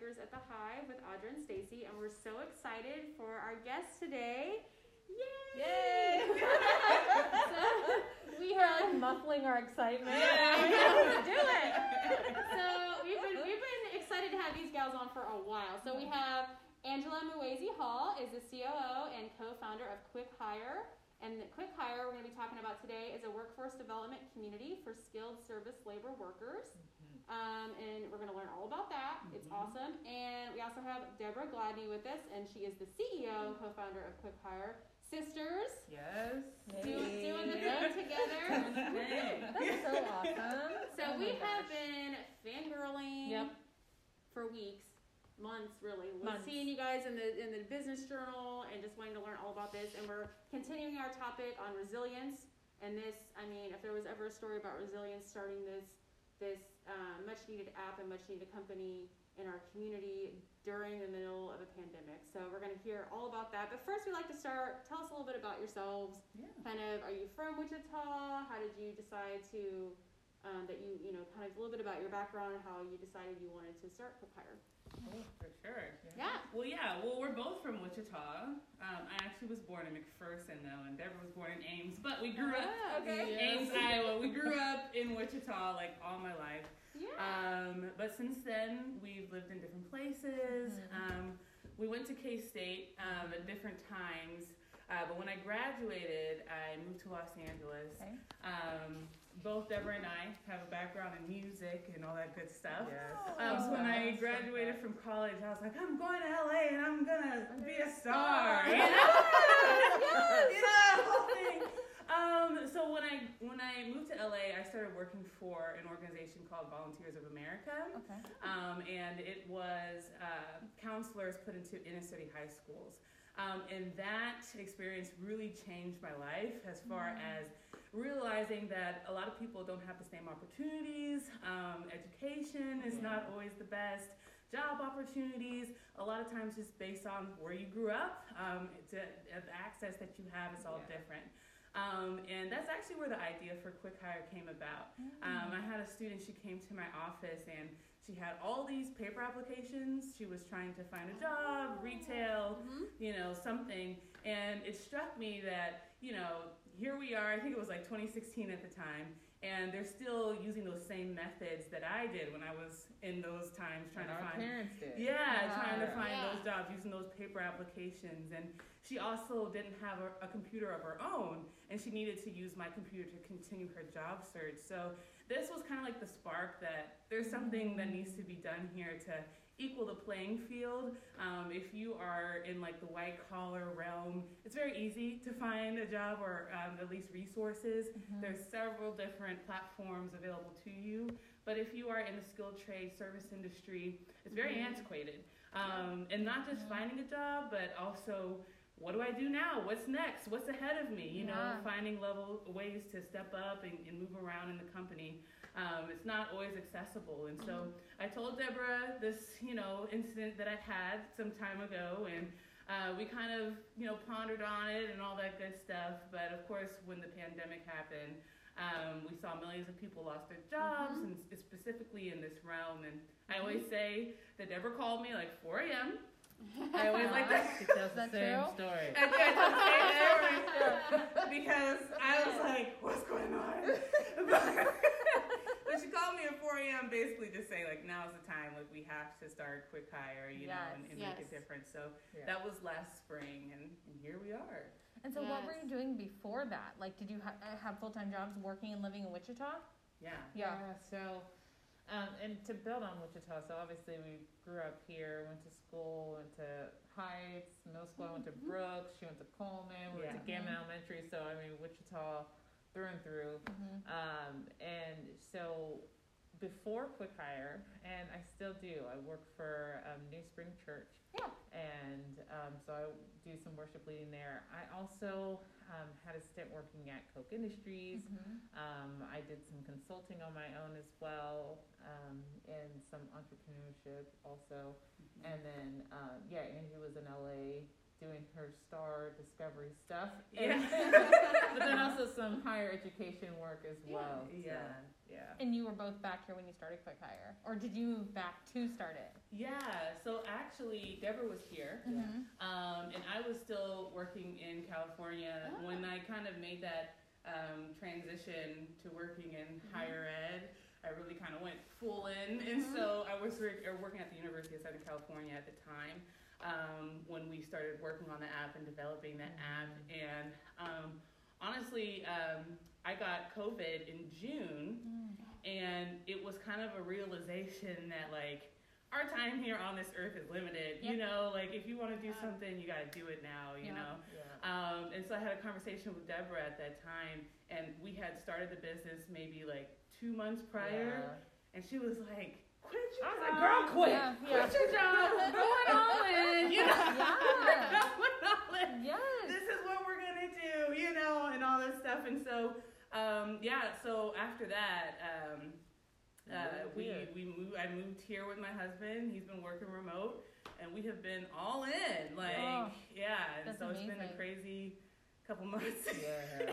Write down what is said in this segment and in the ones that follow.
At the Hive with Audra and Stacy, and we're so excited for our guest today. Yay! Yay! so we have like muffling our excitement. Yeah. do it. so we've been we've been excited to have these gals on for a while. So we have Angela Muhwezi Hall is the COO and co-founder of Quick Hire. And Quick Hire we're going to be talking about today is a workforce development community for skilled service labor workers. Um, and we're going to learn all about that. It's Mhm. awesome. And we also have Deborah Gladney with us, and she is the CEO and co-founder of Quick Hire. Sisters, Yes. do, doing the thing together. That's so awesome. So Oh we have been fangirling Yep. for weeks, months really. Months. seeing you guys in the in the business journal and just wanting to learn all about this. And we're continuing our topic on resilience. And this, I mean, if there was ever a story about resilience, starting this this uh, much needed app and much needed company in our community during the middle of a pandemic. So we're going to hear all about that. But first, we'd like to start. Tell us a little bit about yourselves Yeah. kind of are you from Wichita? How did you decide to um, that you you know kind of a little bit about your background and how you decided you wanted to start Hire? Oh, for sure. Yeah. Well, yeah. Well, we're both from Wichita. Um, I actually was born in McPherson, though, and Deborah was born in Ames. But we grew up Ah, okay. Ames, Iowa. We grew up in Wichita like all my life. Yeah. Um, but since then, we've lived in different places. Mhm. Um, we went to K State um, at different times. Uh, but when I graduated, I moved to Los Angeles. Okay. Um, both Deborah and I have a background in music and all that good stuff. Yes. Um, so when I graduated from college, I was like, I'm going to LA and I'm gonna be a star. Star. You know? You know, that whole thing. Um, so when I when I moved to LA, I started working for an organization called Volunteers of America, Okay. um, and it was uh, counselors put into inner city high schools. Um, and that experience really changed my life as far as realizing that a lot of people don't have the same opportunities. Um, education is not always the best. Job opportunities, a lot of times just based on where you grew up, um, to, uh, the access that you have is all Yeah. different. Um, and that's actually where the idea for Quick Hire came about. Um, I had a student, she came to my office and she had all these paper applications. She was trying to find a job, retail, Mhm. you know, something. And it struck me that, you know, here we are, I think it was like 2016 at the time, and they're still using those same methods that I did when I was in those times trying and to our find parents did. yeah, trying to find Yeah. those jobs using those paper applications. And she also didn't have a, a computer of her own, and she needed to use my computer to continue her job search. So this was kind of like the spark that there's something that needs to be done here to equal the playing field. Um, if you are in like the white collar realm, it's very easy to find a job or um, at least resources. Mm-hmm. There's several different platforms available to you. But if you are in the skilled trade service industry, it's very Mhm. antiquated. Um, and not just Yeah. finding a job, but also what do I do now? What's next? What's ahead of me? You know, finding level ways to step up and, and move around in the company. Um, it's not always accessible. And so I told Deborah this, you know, incident that I had some time ago, and uh, we kind of, you know, pondered on it and all that good stuff. But of course, when the pandemic happened, um, we saw millions of people lost their jobs, Mhm. and specifically in this realm. And I always say that Deborah called me like 4 a.m. I always like that. She tells the same true? story. I did the same story because I was like, "What's going on?" but she called me at 4 a.m. basically just saying like, "Now's the time. Like we have to start quick hire, you know, and, and make a difference." So Yeah. that was last spring, and, and here we are. And so, what were you doing before that? Like, did you ha- uh, have full time jobs working and living in Wichita? Yeah. Yeah. So, um, and to build on Wichita, so obviously we grew up here, went to school, went to Heights, middle school. I went to Mhm. Brooks. She went to Coleman. We went to Yeah. Gammon Mhm. Elementary. So I mean Wichita through and through. Mm-hmm. Um, and so before Quick Hire, and I still do, I work for um, New Spring Church. Yeah. And um, so I do some worship leading there. I also um, had a stint working at Koch Industries. Mm-hmm. Um, I did some consulting on my own as well, um, and some entrepreneurship also. And then, um, yeah, Andrew was in LA doing her star discovery stuff. Yeah. but then also some higher education work as Yeah. well. so, Yeah. yeah. And you were both back here when you started Quick Hire, or did you move back to start it? Yeah, so actually, Deborah was here, Mhm. um, and I was still working in California Ah. when I kind of made that um, transition to working in Mm-hmm. higher ed. I really kind of went full in, and Mm-hmm. so I was work, or working at the University of Southern California at the time um, when we started working on the app and developing the app. And um, honestly, um, I got COVID in June, and it was kind of a realization that like our time here on this earth is limited. You know, like if you want to do Yeah. something, you got to do it now. You Yeah. know. Yeah. Um, and so I had a conversation with Deborah at that time, and we had started the business maybe like two months prior, and she was like, "Quit your I was job, like, "Girl, quit. Yeah, quit your job, going all in." You know, Yeah. going all in Yes. this is what we're gonna do, you know, and all this stuff. And so, um, yeah. So after that, um, uh, we we moved. I moved here with my husband. He's been working remote, and we have been all in. Like, Oh, yeah. And so it's been a crazy couple months. Yeah.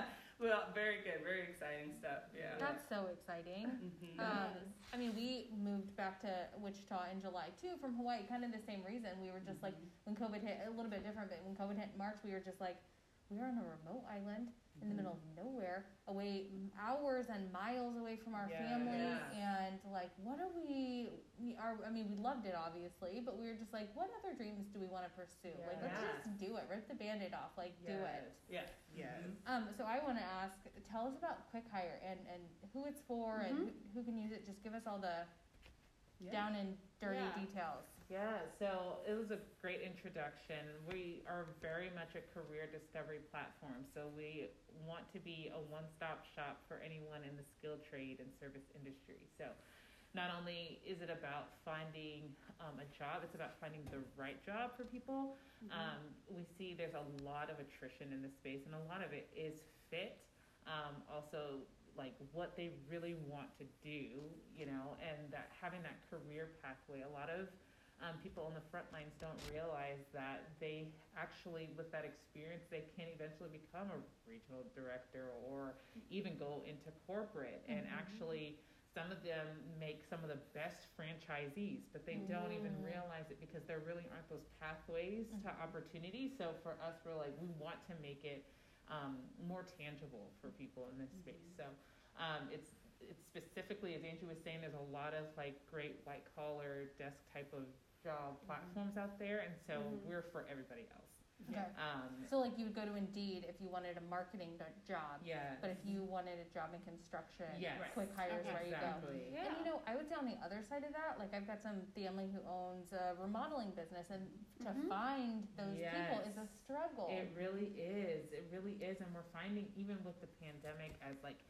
well, very good, very exciting stuff. Yeah. That's so exciting. Mhm. Um, I mean, we moved back to Wichita in July too from Hawaii, kind of the same reason. We were just like, when COVID hit, a little bit different, but when COVID hit in March, we were just like, we are on a remote island in the middle of nowhere, away hours and miles away from our Yeah. family, Yeah. and like, what are we? We are. I mean, we loved it obviously, but we were just like, what other dreams do we want to pursue? Like, let's Yeah. just do it. Rip the band-aid off. Like, do it. Yeah. Yes. Mhm. Um, so I want to ask, tell us about Quick Hire and, and who it's for and who, who can use it. Just give us all the Yeah. down and dirty Yeah. details. Yeah, so it was a great introduction. We are very much a career discovery platform, so we want to be a one stop shop for anyone in the skilled trade and service industry. So not only is it about finding um, a job, it's about finding the right job for people. Um, we see there's a lot of attrition in this space, and a lot of it is fit. Um, also, like what they really want to do, you know, and that having that career pathway. A lot of um, people on the front lines don't realize that they actually, with that experience, they can eventually become a regional director or even go into corporate. And Mhm. actually, some of them make some of the best franchisees, but they don't even realize it because there really aren't those pathways to Mhm. opportunity. So for us, we're like, we want to make it um, more tangible for people in this space. So um, it's it's specifically, as Angie was saying, there's a lot of like great white collar desk type of job platforms out there, and so Mhm. we're for everybody else. Okay. Um, So like you would go to Indeed if you wanted a marketing do- job, yeah. but if you wanted a job in construction, Yes. Quick hires is Okay. where you go. exactly. Yeah. And you know, I would say on the other side of that, like I've got some family who owns a remodeling business, and to Mhm. find those people is a Yes. struggle. It really is. It really is. And we're finding, even with the pandemic, as like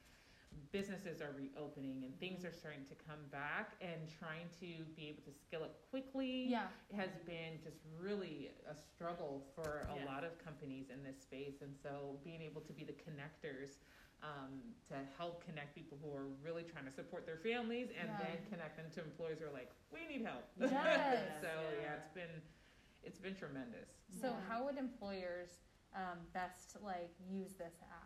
businesses are reopening and things are starting to come back and trying to be able to scale up quickly yeah. has been just really a struggle for a Yeah. lot of companies in this space. And so being able to be the connectors um, to help connect people who are really trying to support their families and Yeah. then connect them to employees who are like, we need help. Yes. so yeah, Yeah. it's been it's been tremendous. So Yeah. how would employers um, best like use this app?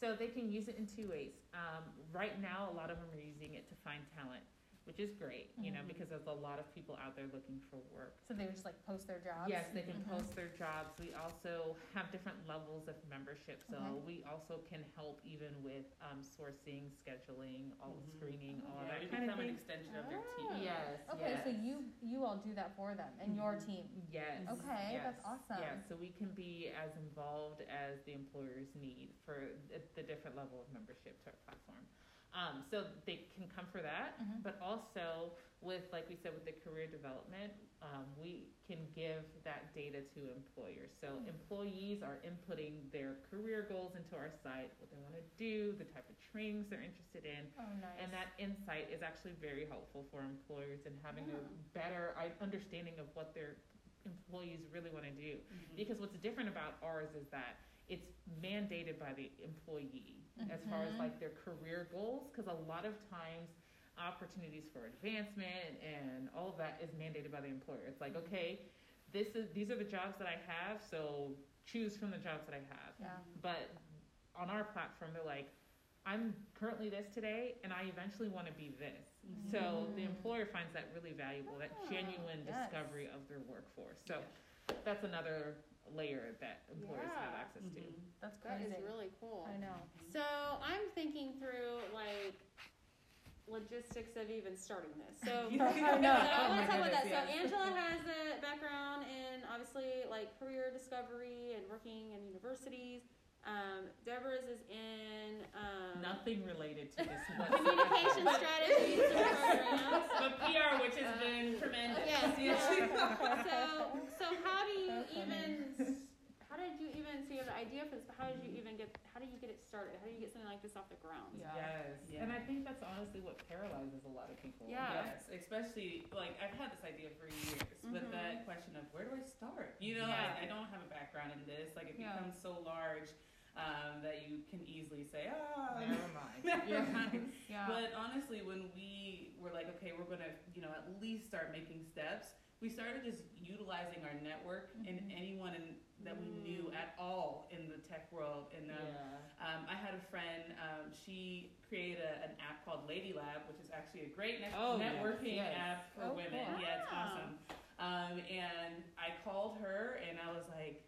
So they can use it in two ways. Um, right now, a lot of them are using it to find talent, which is great, you know, Mhm. because there's a lot of people out there looking for work. So they would just like post their jobs. Yes, they can Mhm. post their jobs. We also have different levels of membership, so Okay. we also can help even with um, sourcing, scheduling, all Mhm. screening, all Yeah, that we kind of become an thing. extension of their Ah. team. Yes. Okay, yes. so you you all do that for them and your Mhm. team. Yes. Okay, yes, that's awesome. Yeah, so we can be as involved as the employers need for the, the different level of membership to our platform. Um, so they can come for that, Mhm. but also with, like we said, with the career development, um, we can give that data to employers. So Mm. employees are inputting their career goals into our site, what they want to do, the type of trainings they're interested in, Oh, nice. and that insight is actually very helpful for employers in having Yeah. a better understanding of what their employees really want to do. Mhm. Because what's different about ours is that it's mandated by the employee as far as Mhm. like their career goals. Because a lot of times, opportunities for advancement and all of that is mandated by the employer. It's like, okay, this is these are the jobs that I have, so choose from the jobs that I have. Yeah. But on our platform, they're like, I'm currently this today, and I eventually want to be this. So the employer finds that really valuable, that Ah, genuine yes. discovery of their workforce. So that's another layer that employers have Yeah. access to. Mhm. That's That crazy. is really cool. I know. So I'm thinking through like logistics of even starting this. So, I so. I Oh want my to talk about that. goodness, So yes. Angela has a background in obviously like career discovery and working in universities. Um, Deborah's is in um, Nothing related to this one. communication strategies and programs. But PR, which has been tremendous. Yes, Yes. So, so how do you That's funny. even? How did you even see the idea for this? But how did you even get? How do you get it started? How do you get something like this off the ground? Yeah. Yes. Yeah. And I think that's honestly what paralyzes a lot of people. Yeah. Yes, especially like I've had this idea for years, but Mhm. that question of where do I start? You know, Yeah. I, I don't have a background in this. Like it Yeah. becomes so large um, that you can easily say, ah, Never mind. never Yeah. mind. Yeah. But honestly, when we were like, okay, we're gonna, you know, at least start making steps, we started just utilizing our network and Mhm. anyone in, that we knew Mm. at all in the tech world. And um, Yeah. um, I had a friend, um, she created a, an app called Lady Lab, which is actually a great net- Oh, networking yes. app for Oh, women. cool. Yeah, it's Ah. awesome. Um, and I called her and I was like,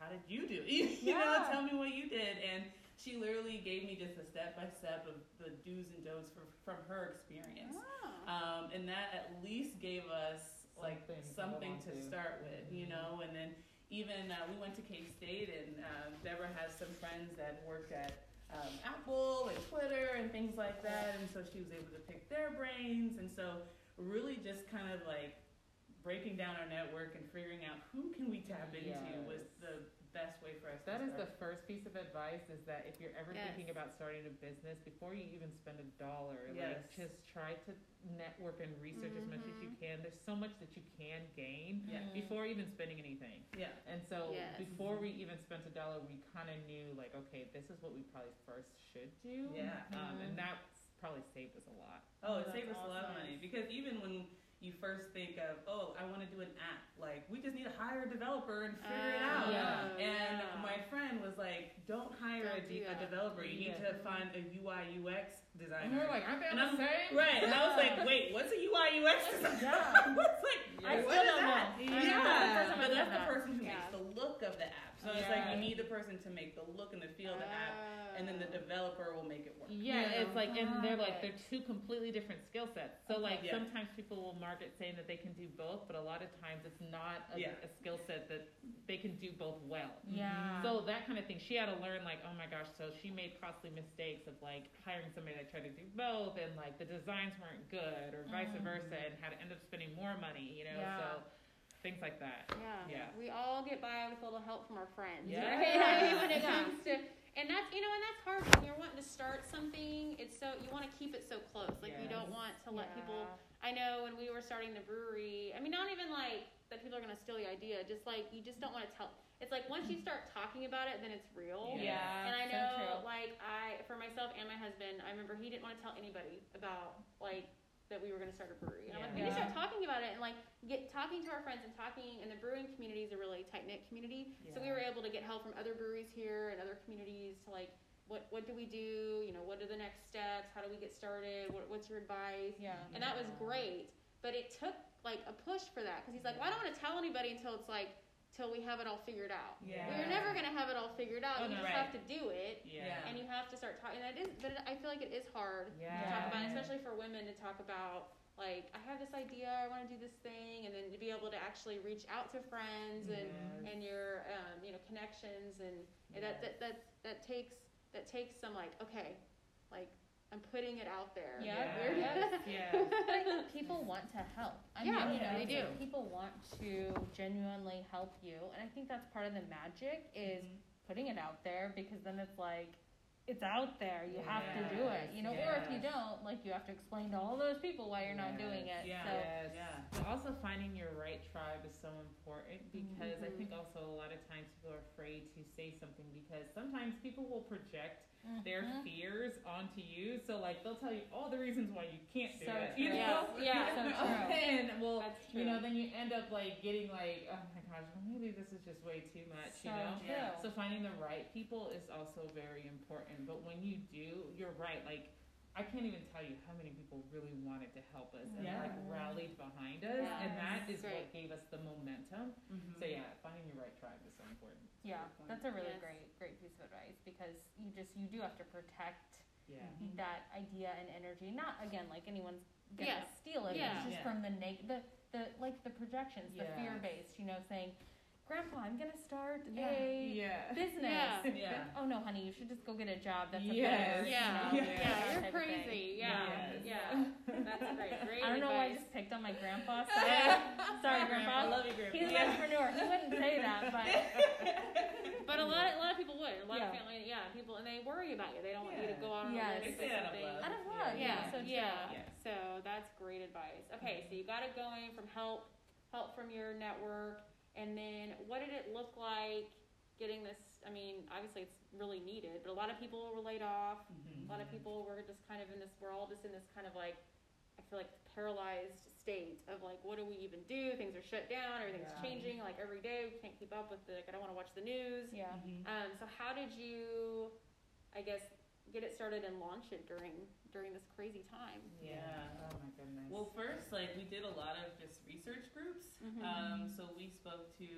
how did you do it? you know, tell me what you did. And she literally gave me just a step by step of the do's and don'ts for, from her experience. Ah. Um, and that at least gave us like Something to something to, to. start with, you know. And then even uh, we went to K State, and um, Deborah has some friends that worked at um, Apple and Twitter and things like that, and so she was able to pick their brains. And so really just kind of like breaking down our network and figuring out who can we tap into was the best way for us. That to is the first piece of advice is that if you're ever Yes. thinking about starting a business, before you even spend a dollar, Yes. like just try to network and research as much as you Mhm. can. There's so much that you can gain Yeah. Before even spending anything. Yeah. And so Yes. before we even spent a dollar, we kind of knew like, okay, this is what we probably first should do. Yeah. Um, Mhm. and that's probably saved us a lot. Oh, it That's saved us a lot of money because even when you first think of, oh, I want to do an app, like we just need to hire a developer and figure it out. Oh, Yeah. And yeah. my friend was like, don't hire Don't a, do a developer. You need to find a UI UX And designer. we were like, aren't they And all the I'm- same? right. And I was like, wait, what's a UI UX designer? Yeah. What's like, I what still is don't that? know. Yeah. I know. That's the first But that's the person who Yeah. makes the look of the app. So it's like you need the person to make the look and the feel of the app, and then the Oh. developer will make it work. Yeah, Yeah. it's like, and they're like, they're two completely different skill sets. So like, Yeah. sometimes people will market saying that they can do both, but a lot of times it's not a, Yeah. a skill set that they can do both well. Yeah. So that kind of thing, she had to learn like, oh my gosh, so she made costly mistakes of like hiring somebody that tried to do both, and like the designs weren't good, or vice Mhm. versa, and had to end up spending more money, you know. Yeah. So things like that. Yeah. Yeah. We all get by with a little help from our friends. Yeah. Right? I mean, when it comes to, and that's, you know, and that's hard when you're wanting to start something. It's so, you want to keep it so close. Like, you don't want to let people, I know when we were starting the brewery, I mean, not even like that people are going to steal the idea, just like, you just don't want to tell. It's like once you start talking about it, then it's real. Yeah. Yeah. And I know, true. like, I, for myself and my husband, I remember he didn't want to tell anybody about, like, that we were going to start a brewery. And I'm like, we need to start talking about it and, like, get talking to our friends and talking. And the brewing community is a really tight knit community. So we were able to get help from other breweries here and other communities to, like, what, what do we do? You know, what are the next steps? How do we get started? What, what's your advice? Yeah. And that was great. But it took, like, a push for that. Because he's like, well, I don't want to tell anybody until it's, like, till we have it all figured out. Yeah. Well, you're never going to have it all figured out. Oh, you no. just Right. have to do it Yeah. and you have to start talking. That is, but it, I feel like it is hard Yeah. to talk about, especially for women to talk about. Like, I have this idea, I want to do this thing, and then to be able to actually reach out to friends and Yes. and your um, you know connections, and, and that, that that that takes that takes some like okay, like I'm putting it out there. Yeah. We're- Yes. yes. But I think people want to help. I Yeah, mean, you know, they do. People want to genuinely help you, and I think that's part of the magic is Mhm. putting it out there because then it's like it's out there. You have to do it, you know. Or if you don't, like you have to explain to all those people why you're not doing it. Yeah. So Yes. Yeah. But also finding your right tribe is so important because I Mhm. think also a lot of times people are afraid to say something because sometimes people will project their Mhm. fears onto you. So like they'll tell you all the reasons why you can't do So it. true. You know? Yeah, so true. and well, That's you know, then you end up like getting like, oh my gosh, well, maybe this is just way too much. So you know. true. So finding the right people is also very important. But when you do, you're right. Like I can't even tell you how many people really wanted to help us and Yeah. like rallied behind us, Yeah. and that is Great. what gave us the momentum. Mhm. So yeah, finding your right tribe is so important. Yeah, that's a really Yes. great, great piece of advice because you just you do have to protect Yeah. Mhm. that idea and energy. Not again like anyone's gonna Yeah. steal it. Yeah. It's just Yeah. from the neg the the like the projections, the Yes. fear based. You know, saying, "Grandpa, I'm gonna start Yeah. a Yeah. business." Yeah. Yeah. Oh no, honey, you should just go get a job. That's a Yes. better, Yeah, you yeah, know, Yeah. you're type of thing. crazy. Yeah, Yes. yeah, that's great. Great I don't know why I just picked on my grandpa. Sorry, sorry, grandpa. I love you, Grandpa. He's an Yeah. entrepreneur. He wouldn't say that, but But a lot, a lot of people would. A lot Yeah. of family, yeah, people, and they worry about you. They don't want you to go out on Yes. a limb They and say say out something. loud. I don't know. Yeah, Yeah, so yeah. Yes. So that's great advice. Okay, so you got it going from help, help from your network, and then what did it look like getting this? I mean, obviously it's really needed, but a lot of people were laid off. Mhm. A lot of people were just kind of in this. We're all just in this kind of like, I feel like paralyzed state of like, what do we even do? Things are shut down. Everything's Yeah. changing. Like every day, we can't keep up with the. Like, I don't want to watch the news. Yeah. Mhm. Um, so how did you, I guess, get it started and launch it during during this crazy time? Yeah. Oh my goodness. Well, first, like we did a lot of just research groups. Mhm. Um, so we spoke to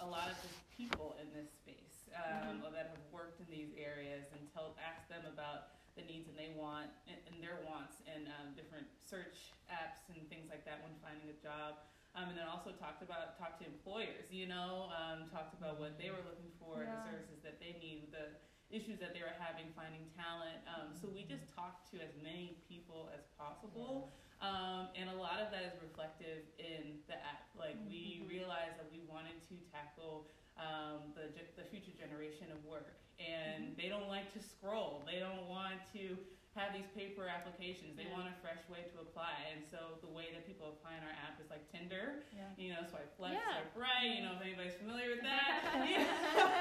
a lot of just people in this space um, that have worked in these areas and tell asked them about the needs and they want and, and their wants and um, different search apps and things like that when finding a job. Um, and then also talked about talked to employers. You know, um, talked about what they were looking for, Yeah. the services that they need, the issues that they were having finding talent. Um, so we just talked to as many people as possible. Um, and a lot of that is reflective in the app. Like we Mhm. realized that we wanted to tackle um, the the future generation of work, and they don't like to scroll. They don't want to have these paper applications. They Yeah. want a fresh way to apply. And so the way that people apply in our app is like Tinder. Yeah. You know, swipe left, Yeah. swipe right. You know, if anybody's familiar with that.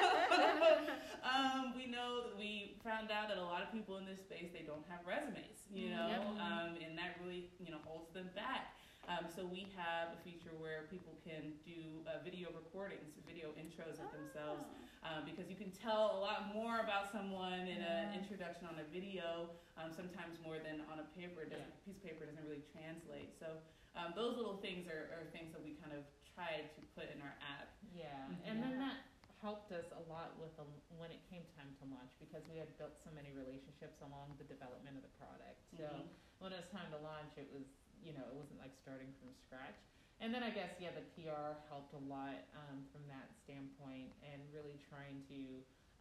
um, we know that we found out that a lot of people in this space they don't have resumes. You know, Yep. um, and that really you know holds them back. Um, so we have a feature where people can do uh, video recordings, video intros of themselves, um, because you can tell a lot more about someone in an Yeah. introduction on a video, um, sometimes more than on a paper. It doesn't, Yeah. piece of paper doesn't really translate. So um, those little things are, are things that we kind of tried to put in our app. Yeah, Mhm. and then that helped us a lot with the, when it came time to launch because we had built so many relationships along the development of the product. So Mhm. when it was time to launch, it was you know it wasn't like starting from scratch. And then I guess yeah, the PR helped a lot um, from that standpoint and really trying to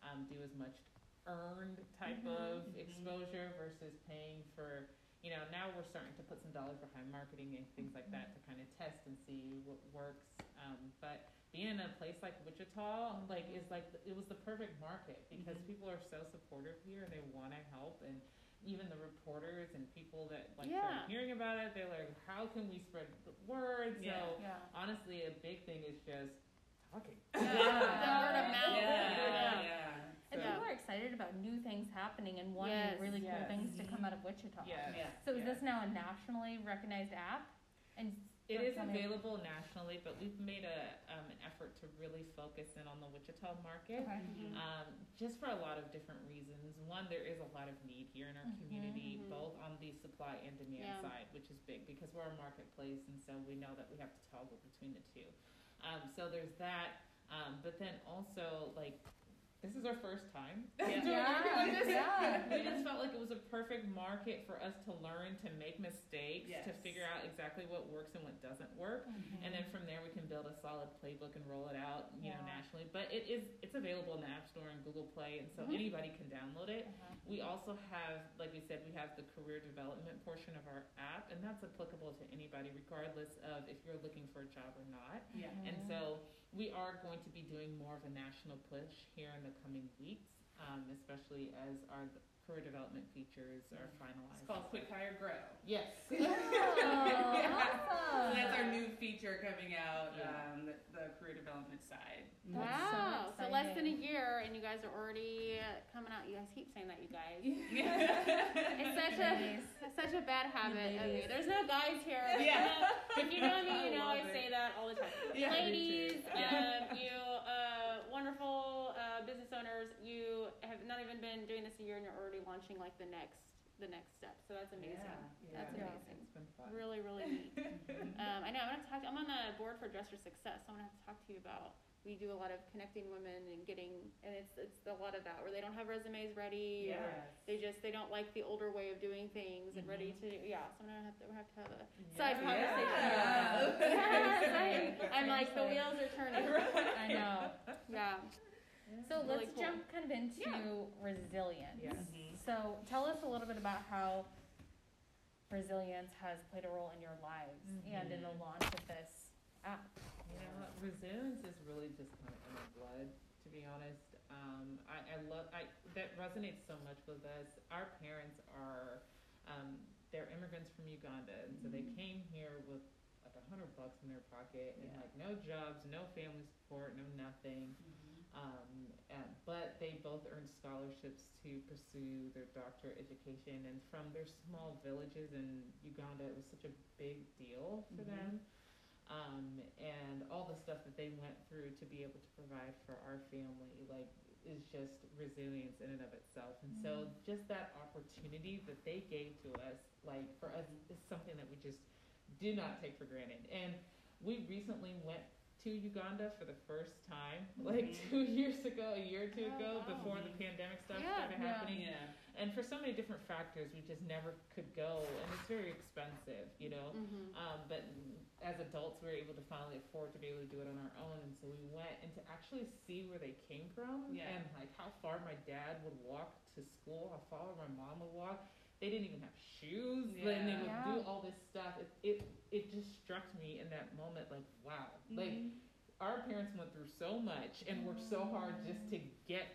um, do as much earned type Mhm. of Mhm. exposure versus paying for you know, now we're starting to put some dollars behind marketing and things like that to kind of test and see what works. Um, but being in a place like Wichita, like, is like, it was the perfect market because Mhm. people are so supportive here and they want to help. And even the reporters and people that like Yeah. started hearing about it, they're like, how can we spread the word? Yeah. So Yeah. honestly, a big thing is just talking. Yeah. The word of mouth. Yeah, Yeah. yeah. And Yeah. people are excited about new things happening and wanting Yes, really cool yes. things to come mm-hmm. out of Wichita. Yeah. Yeah. So is Yeah. this now a nationally recognized app? And It Or is coming- available nationally, but we've made a um, an effort to really focus in on the Wichita market. okay. Mhm. Um, just for a lot of different reasons. One, there is a lot of need here in our Mhm. community, Mhm. both on the supply and demand Yeah. side, which is big because we're a marketplace, and so we know that we have to toggle between the two. Um, so there's that, um, but then also like this is our first time Yeah. doing something like this. Yeah. We just felt like it was a perfect market for us to learn, to make mistakes, to figure out exactly what works and what doesn't work. And then from there, we can build a solid playbook and roll it out, you know, nationally. But it is it's available in the App Store and Google Play, and so Mhm. anybody can download it. Uh-huh. We also have, like we said, we have the career development portion of our app, and that's applicable to anybody, regardless of if you're looking for a job or not. Yeah. And Mhm. so we are going to be doing more of a national push here in the coming weeks, um, especially as our career development features are finalized. It's called Quick Hire Grow. Yes. Oh, So that's our new feature coming out, Yeah. um, the, the career development side. That's so Wow, so less than a year, and you guys are already coming out. You guys keep saying that, you guys. It's such a it's such a bad habit of me. There's no guys here. Yeah. If you know me, you know I love say that all the time. Yeah, Ladies, too. um, you uh, wonderful uh, business owners, you have not even been doing this a year, and you're already launching like the next the next step. So that's amazing. That's Yeah. amazing. It's been fun. Really, really neat. Um, I know. I'm gonna talk. To, I'm on the board for Dress for Success. So I'm gonna have to talk to you about. We do a lot of connecting women and getting, and it's it's a lot of that where they don't have resumes ready, or they just they don't like the older way of doing things and ready to yeah. So I'm gonna have to we have to have a Yeah. side Yeah. conversation. Yeah. Yes, I, I'm like the wheels are turning. I know. Yeah. So Really let's cool. jump kind of into Yeah. resilience. Yes. Mhm. So tell us a little bit about how resilience has played a role in your lives and in the Mhm. launch of this app. You know, resilience is really just kind of in our blood, to be honest. Um, I, I love, I, that resonates so much with us. Our parents are, um, they're immigrants from Uganda, and so they came here with like a hundred bucks in their pocket and Yeah. like no jobs, no family support, no nothing. Um, and, but they both earned scholarships to pursue their doctorate education, and from their small villages in Uganda, it was such a big deal for Mhm. them. Um, and all the stuff that they went through to be able to provide for our family, like, is just resilience in and of itself. And so, just that opportunity that they gave to us, like, for us, is something that we just do not take for granted. And we recently went to Uganda for the first time, like Mhm. two years ago, a year or two Oh, ago, wow. before the pandemic stuff Yeah, started yeah. happening. Yeah. And for so many different factors, we just never could go, and it's very expensive, you know. Mm-hmm. Um, but as adults, we were able to finally afford to be able to do it on our own, and so we went and to actually see where they came from, Yeah. and like how far my dad would walk to school, how far my mom would walk. They didn't even have shoes, and they would Yeah. do all this stuff. It, it it just struck me in that moment, like wow, like our parents went through so much and worked so hard just to get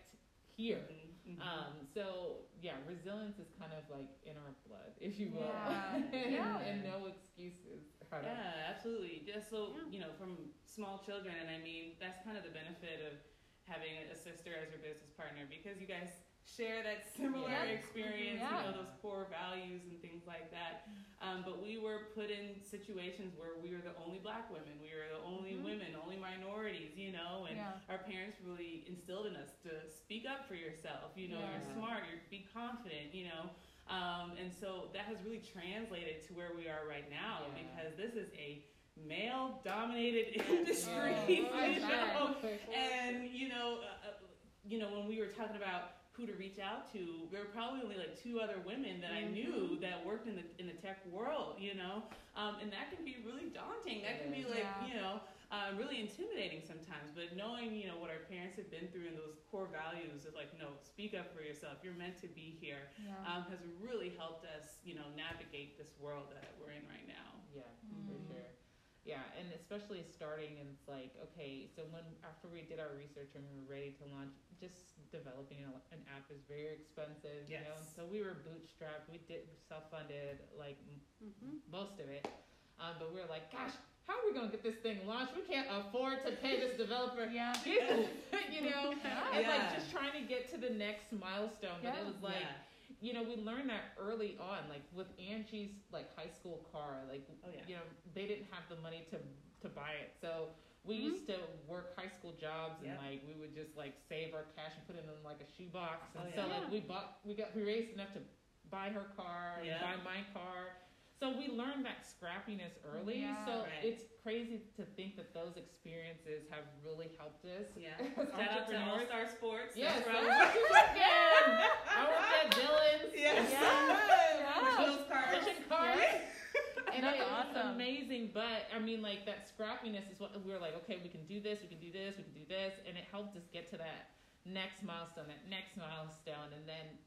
here. Mhm. Mhm. Um, so yeah, resilience is kind of like in our blood, if you will, Yeah. and, Yeah. and no excuses. How to- Yeah, absolutely. Just so Yeah. you know, from small children, and I mean that's kind of the benefit of having a sister as your business partner because you guys share that similar Yeah. experience, Yeah. you know, those core values and things like that. Um, but we were put in situations where we were the only black women, we were the only Mhm. women, only minorities, you know, and Yeah. our parents really instilled in us to speak up for yourself. You know, you're smart, you're be confident. You know, um, and so that has really translated to where we are right now because this is a male-dominated industry. Oh, you know, and you know, uh, uh, you know, when we were talking about who to reach out to, there were probably only like two other women that I knew that worked in the in the tech world. You know, um, and that can be really daunting. That can be like Yeah. you know. Uh, really intimidating sometimes, but knowing you know what our parents have been through and those core values of like, no, speak up for yourself. You're meant to be here. Yeah. Um, has really helped us, you know, navigate this world that we're in right now. Yeah, Mm. for sure. Yeah, and especially starting it's like, okay, so when after we did our research and we were ready to launch, just developing an app is very expensive, you know. Yes. So we were bootstrapped, we did self-funded, like Mm-hmm. most of it. Um, but we were like, gosh, how are we gonna get this thing launched? We can't afford to pay this developer. Yeah. you know, and Yeah. like just trying to get to the next milestone. But Yeah. it was like, yeah. You know, we learned that early on, like with Angie's like high school car, like Oh, yeah. you know, they didn't have the money to to buy it. So we Mhm. used to work high school jobs and Yep. like we would just like save our cash and put it in like a shoebox. And Oh, so yeah. like we bought we got we raised enough to buy her car and Yeah. buy my car. So we learned that scrappiness early. Yeah. So Right. it's crazy to think that those experiences have really helped us. Yeah. as Shout out to All entrepreneurs. Star Sports. Yes, That's I right. worked again. I worked at Dillons. Yes. Yeah. Those cards. Pushing cars. And That's it was awesome. amazing, but I mean, like that scrappiness is what we were like. Okay, we can do this, we can do this, we can do this, and it helped us get to that next milestone, that next milestone, and then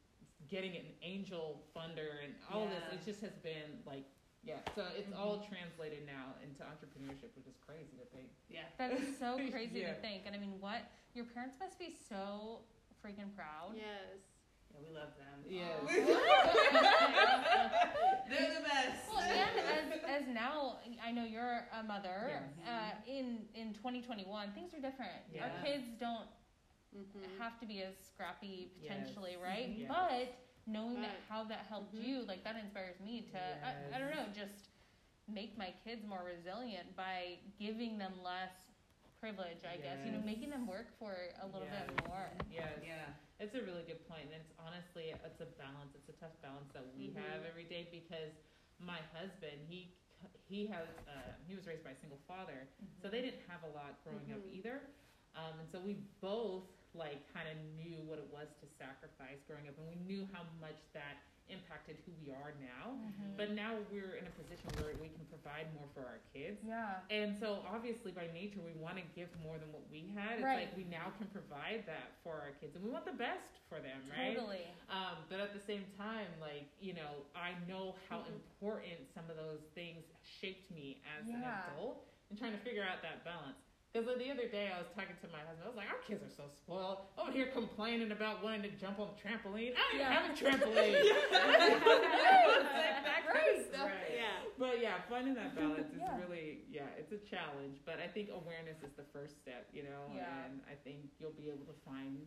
getting an angel funder and all Yeah. this. It just has been like, yeah. So it's all translated now into entrepreneurship, which is crazy to think. Yeah. That is so crazy Yeah. to think. And I mean, what your parents must be so freaking proud. Yes. Yeah, we love them. They're the best. Well, and as, as now, I know you're a mother. Yes. Uh, in in 2021, things are different. Yeah. Our kids don't Mhm. have to be as scrappy Yes. potentially, right? Mhm. Yes. But knowing that how that helped Mhm. you, like that inspires me to I, I don't know, just make my kids more resilient by giving them less privilege, I guess. You know, making them work for a little Yes. bit more. Yes. Yeah. It's a really good point, and it's honestly it's a balance. It's a tough balance that we Mhm. have every day because my husband he he has uh, he was raised by a single father, so they didn't have a lot growing up Mhm. either, um, and so we both like kind of knew what it was to sacrifice growing up, and we knew how much that impacted who we are now. Mhm. But now we're in a position where we can provide more for our kids. yeah. And so obviously by nature we want to give more than what we had. It's Right. like we now can provide that for our kids and we want the best for them, right? Totally. Um, but at the same time, like, you know, I know how Mhm. important some of those things shaped me as Yeah. an adult and trying to figure out that balance. Because the other day I was talking to my husband, I was like, our kids are so spoiled. Over here complaining about wanting to jump on the trampoline. I don't Yeah. even have a trampoline. It's like that kind of stuff. Right. Yeah. But yeah, finding that balance is Yeah. really yeah, it's a challenge. But I think awareness is the first step, you know, Yeah. and I think you'll be able to find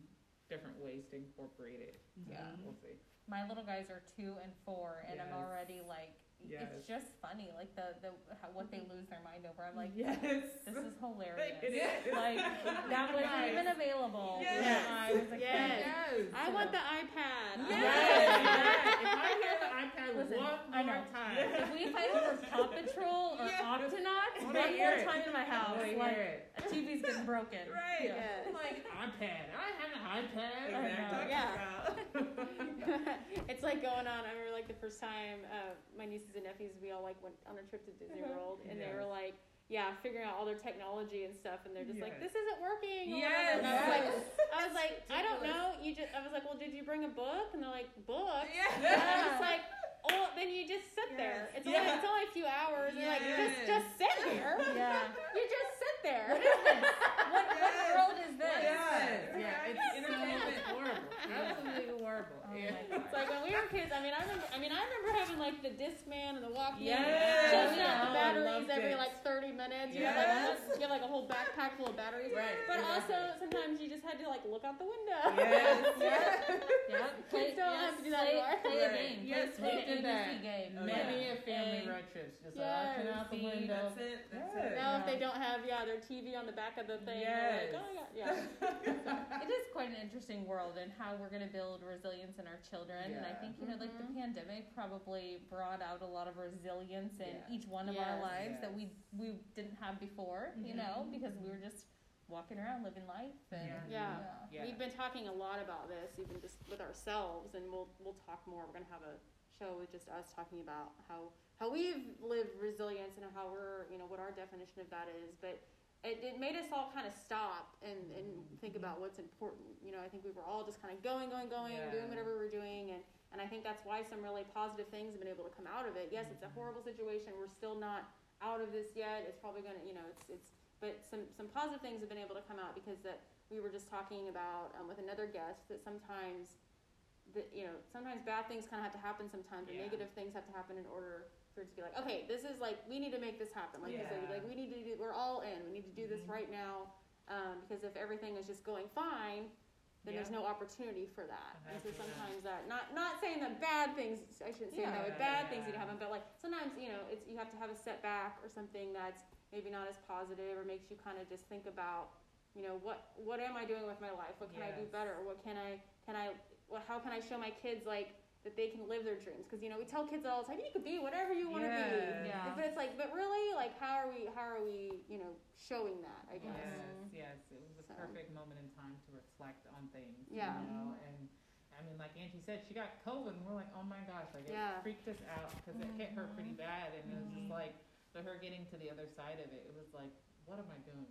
different ways to incorporate it. Yeah. Mm-hmm. We'll see. My little guys are two and four, and I'm already like, Yes. it's just funny, like the the how, what they lose their mind over. I'm like, yes, this is hilarious. It is. Like that wasn't Nice. even available Yes. when I was a Yes. yes. I want the iPad. Yes. Yes. If I hear the iPad Listen, one I more know. time, If we fight over Paw Patrol or Yes. Octonauts, I one wanna more it. time in my house, wanna like hear it. a TV's getting broken. Right. Yeah. Yes. Like iPad. I have an iPad. Exactly. Yeah. Yeah. it's like going on. I remember like the first time uh, my nieces and nephews, we all like went on a trip to Disney Mhm. World, and they were like, yeah, figuring out all their technology and stuff, and they're just like, this isn't working. or Yes. And I was like, I was like, I don't know. You just, I was like, well, did you bring a book? And they're like, book. Yeah. And I was like, oh, then you just sit there. Yes. It's only, it's only a few hours. And you're like, just, just sit here. Yeah. You just sit there. What is this? What, what world is this? Yes. Yeah, it's Entertainment. so horrible. Absolutely horrible. Oh yeah. It's like when we were kids. I mean, I remember. I mean, I remember having like the Discman and the Walkman. Yes. Changing out the Oh, batteries loved every it. like 30 minutes. You, Yes. have like, you have like a whole backpack full of batteries. Right. But exactly. also sometimes you just had to like look out the window. Yes. Yeah. Kids don't have to do that play, anymore. play a Right. game. Yes, play, we play did an that. ABC game. Oh, Many yeah. a family And- road trips, just uh, Yes. like looking out the window. That's it. That's Yeah. it. Now if they don't have yeah their TV on the back of the thing, Yes. like, oh yeah, yeah. It is quite an interesting world and how we're going to build resilience in our children. And I think, you know, like the pandemic probably brought out a lot of resilience in Yeah. each one of our Yes. lives that we we didn't have before, you Mhm. know, because we were just walking around living life. And, Yeah. Yeah. We've been talking a lot about this, even just with ourselves, and we'll we'll talk more. We're gonna have a show with just us talking about how how we've lived resilience and how we're you know what our definition of that is. But it, it made us all kind of stop and and think about what's important. You know, I think we were all just kind of going, going, going, Yeah. doing whatever we we're doing, and and I think that's why some really positive things have been able to come out of it. Yes, it's a horrible situation. We're still not out of this yet. It's probably gonna you know it's it's but some some positive things have been able to come out because that we were just talking about um, with another guest that sometimes that you know sometimes bad things kind of have to happen sometimes Yeah. negative things have to happen in order for it to be like okay this is like we need to make this happen like you said like we need to do we're all in we need to do this Mhm. right now um, because if everything is just going fine then there's no opportunity for that and so sometimes that not not saying that bad things I shouldn't say that way Yeah. bad things need to happen but like sometimes you know it's you have to have a setback or something that's maybe not as positive or makes you kind of just think about you know what what am I doing with my life? What can I do better? What can I can I well, how can I show my kids like that they can live their dreams? Because you know we tell kids all the time you can be whatever you want to Yes. be. Yeah. But it's like but really like how are we how are we you know showing that? I guess. Yes, yes, it was a So. perfect moment in time to reflect on things. Yeah. You know, and I mean, like Angie said, she got COVID, and we're like, oh my gosh, like Yeah. it freaked us out because it hit her pretty bad, and it was just Mhm. like, so her getting to the other side of it, it was like, what am I doing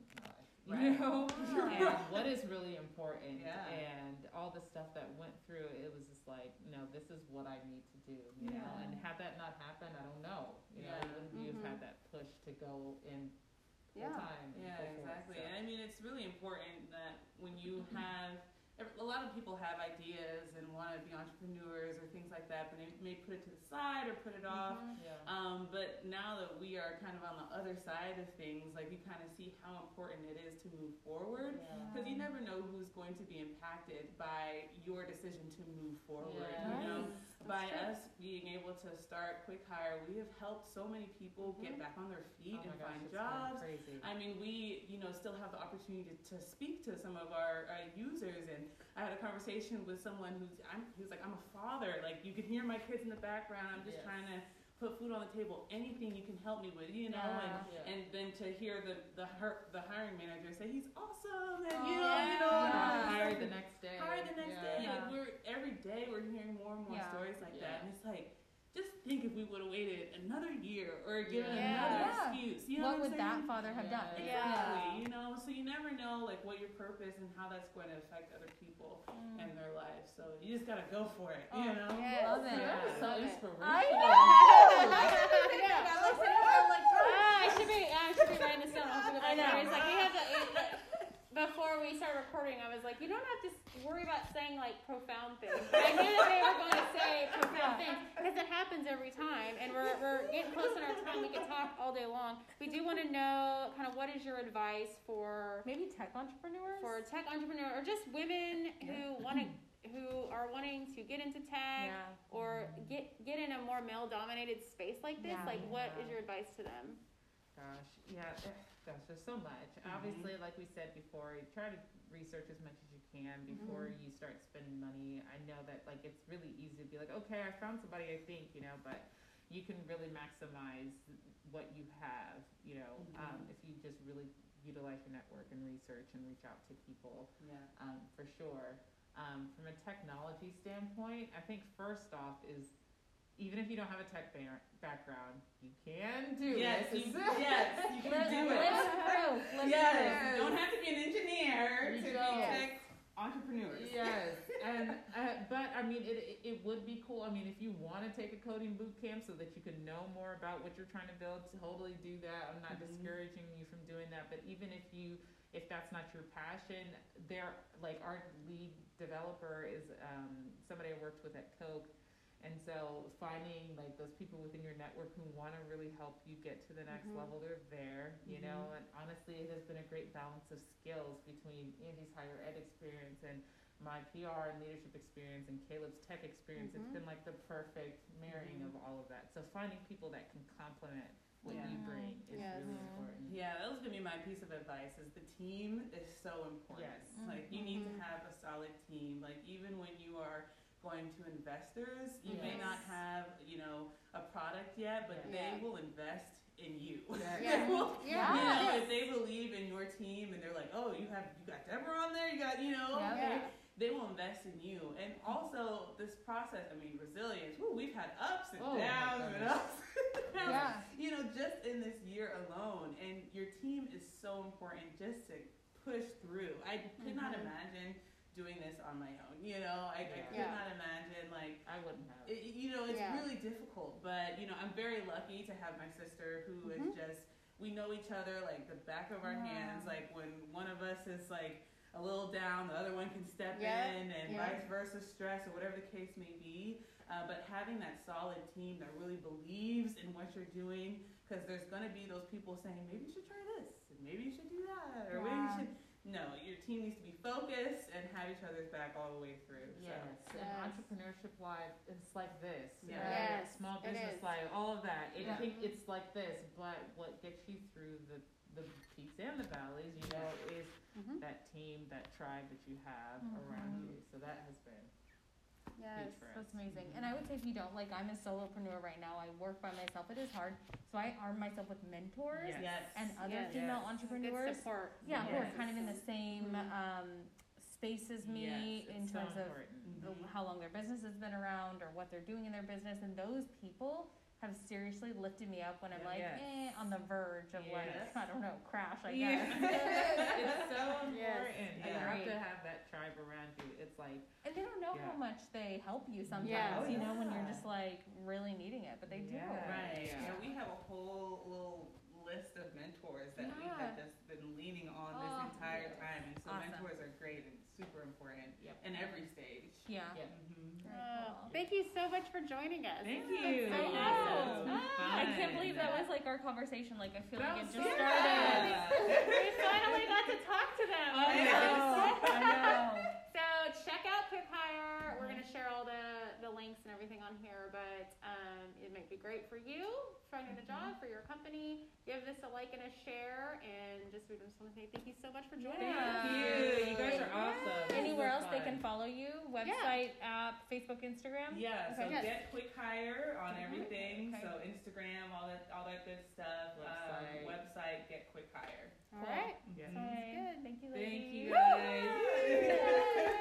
with my life? You know, Yeah. and what is really important, Yeah. and all the stuff that went through, it was just like, no, this is what I need to do, you know. And had that not happened, I don't know, you know, Yeah. would we have Mhm. had that push to go in full Yeah. time? and Yeah, so forth, exactly. so. And I mean, it's really important that when you have ev- a lot of people have ideas and want to be entrepreneurs or things like that, but they may put it to the side or put it off. Yeah. Um, but now that we are kind of on the other side of things, like we kind of see how important it is to move forward. Because you never know who's going to be impacted by your decision to move forward. Yeah. You know, by true. us being able to start Quick Hire, we have helped so many people get back on their feet Oh and gosh, find jobs. I mean, we, you know, still have the opportunity to, to speak to some of our uh, users, and I had a conversation with someone who's, I'm, who's like, I'm a father. Like, you can hear my kids in the background. I'm just Yes. trying to put food on the table. Anything you can help me with, you know. And Yeah. Yeah. and then to hear the the her, the hiring manager say he's awesome, and Oh, you know, you know, yeah. and Hired the next day. Hired the next Yeah. day. Yeah. Like we're every day we're hearing more and more Yeah. stories like Yeah. that, and it's like. Just think if we would have waited another year or given Yeah. another Yeah. excuse. You know what what, would I'm saying? that father have done? Yeah. Exactly. You know, so you never know like what your purpose and how that's going to affect other people Mm. and their lives. So you just gotta go for it. You know. Yes. Love it. That was so Love it. inspirational. I Yeah. I'm I'm like, Ah, I should be, I should be writing this down. I'll put it I back know. It's like we have to. It, before we started recording, I was like, you don't have to worry about saying like profound things. But I knew that they were going to say profound things because it happens every time, and we're we're getting close in our time. We can talk all day long. We do want to know kind of what is your advice for maybe tech entrepreneurs. for tech entrepreneur or just women who want to who are wanting to get into tech yeah. or get get in a more male dominated space like this. Yeah. Like, what is your advice to them? Gosh, yeah, eh, gosh, there's so much. Obviously, like we said before, try to research as much as you can before you start spending money. I know that like it's really easy to be like, okay, I found somebody I think, you know, but you can really maximize what you have, you know, um, if you just really utilize your network and research and reach out to people Yeah. um, for sure. Um, from a technology standpoint, I think first off is even if you don't have a tech ba- background, you can do Yes, it. you, yes, you can Live, do live it. through. Live Yes, through. you don't have to be an engineer You to don't. be tech entrepreneurs. yes, and uh, but I mean, it, it it would be cool. I mean, if you want to take a coding boot camp so that you can know more about what you're trying to build, totally do that. I'm not Mhm. discouraging you from doing that. But even if you if that's not your passion, there like our lead developer is um, somebody I worked with at Koch. And so finding like those people within your network who want to really help you get to the next Mhm. level, they're there, you Mhm. know. And honestly, it has been a great balance of skills between Andy's higher ed experience and my PR and leadership experience and Caleb's tech experience. It's Mhm. been like the perfect marrying of all of that. So finding people that can complement what Yeah. you bring is Yes. really important. Yeah, that was gonna be my piece of advice. Is the team is so important. Yes. Like you need to have a solid team. Like even when you are going to investors, you may not have you know a product yet, but Yes. they will invest in you. Yeah. They will- Yeah. You know, Yes. if they believe in your team and they're like, oh, you have you got Deborah on there, you got you know, Yeah. okay, they will invest in you. And also this process, I mean, resilience. Woo, we've had ups and Oh downs and ups. and downs Yeah. you know, just in this year alone, and your team is so important just to push through. I could not Mhm. imagine doing this on my own. You know, I, I could Yeah. not imagine like. I wouldn't have. It, you know, it's Yeah. really difficult, but you know, I'm very lucky to have my sister who is Mhm. just. We know each other like the back of our Yeah. hands. Like when one of us is like a little down, the other one can step Yeah. in, and Yeah. vice versa, stress or whatever the case may be. Uh, but having that solid team that really believes in what you're doing, because there's going to be those people saying, maybe you should try this, and maybe you should do that, or maybe you should. No, your team needs to be focused and have each other's back all the way through. So. Yes, Yes. and entrepreneurship life, it's like this. Yeah. right? Yes, Small business life, all of that. It, I Yeah. think it's like this, but what gets you through the, the peaks and the valleys, you know, is Mhm. that team, that tribe that you have Mhm. around you. So that has been Yes. huge for us. That's amazing. And I would say if you don't, like, I'm a solopreneur right now. I work by myself. It is hard. So I arm myself with mentors Yes. Yes. and other Yes. female Yes. entrepreneurs. Good support. Yeah, who are kind of in the same Mhm. um, space as me yes, in it's so terms of important. the, how long their business has been around or what they're doing in their business. And those people have seriously lifted me up when I'm like, Yes. eh, on the verge of like, I don't know, crash, I Yeah. guess. it's so important. Yes, You have to have that tribe around you. It's like and they don't know Yeah. how much they help you sometimes, Yeah. you know, when you're just like really needing it, but they do. Yeah. Right. Yeah. Yeah. we have a whole little list of mentors that we have just been leaning on Oh, this entire yes. time, and so Awesome. mentors are great and super important. Yep. in every stage. Yeah. Yeah. Mhm. Very Oh, thank you so much for joining us. Thank This you. so ah, I know. awesome. I can't believe that was like our conversation. Like I feel That like it just so started. we finally got to talk to them. I know. I know. So check out Quick Hire. We're gonna share all the, the links and everything on here, but um, it might be great for you finding a job for your company. Give this a like and a share, and just we just want to say thank you so much for joining Yeah. us. Thank you. You guys are awesome. This Anywhere was else they can follow you? Website, app, Facebook, Instagram. Yeah, so Okay. Yes. get quick hire on everything. Okay. So Instagram, all that, all that good stuff. Um, Website. website, get quick hire. All right. Yeah. Sounds good. Thank you, ladies. Thank you, guys.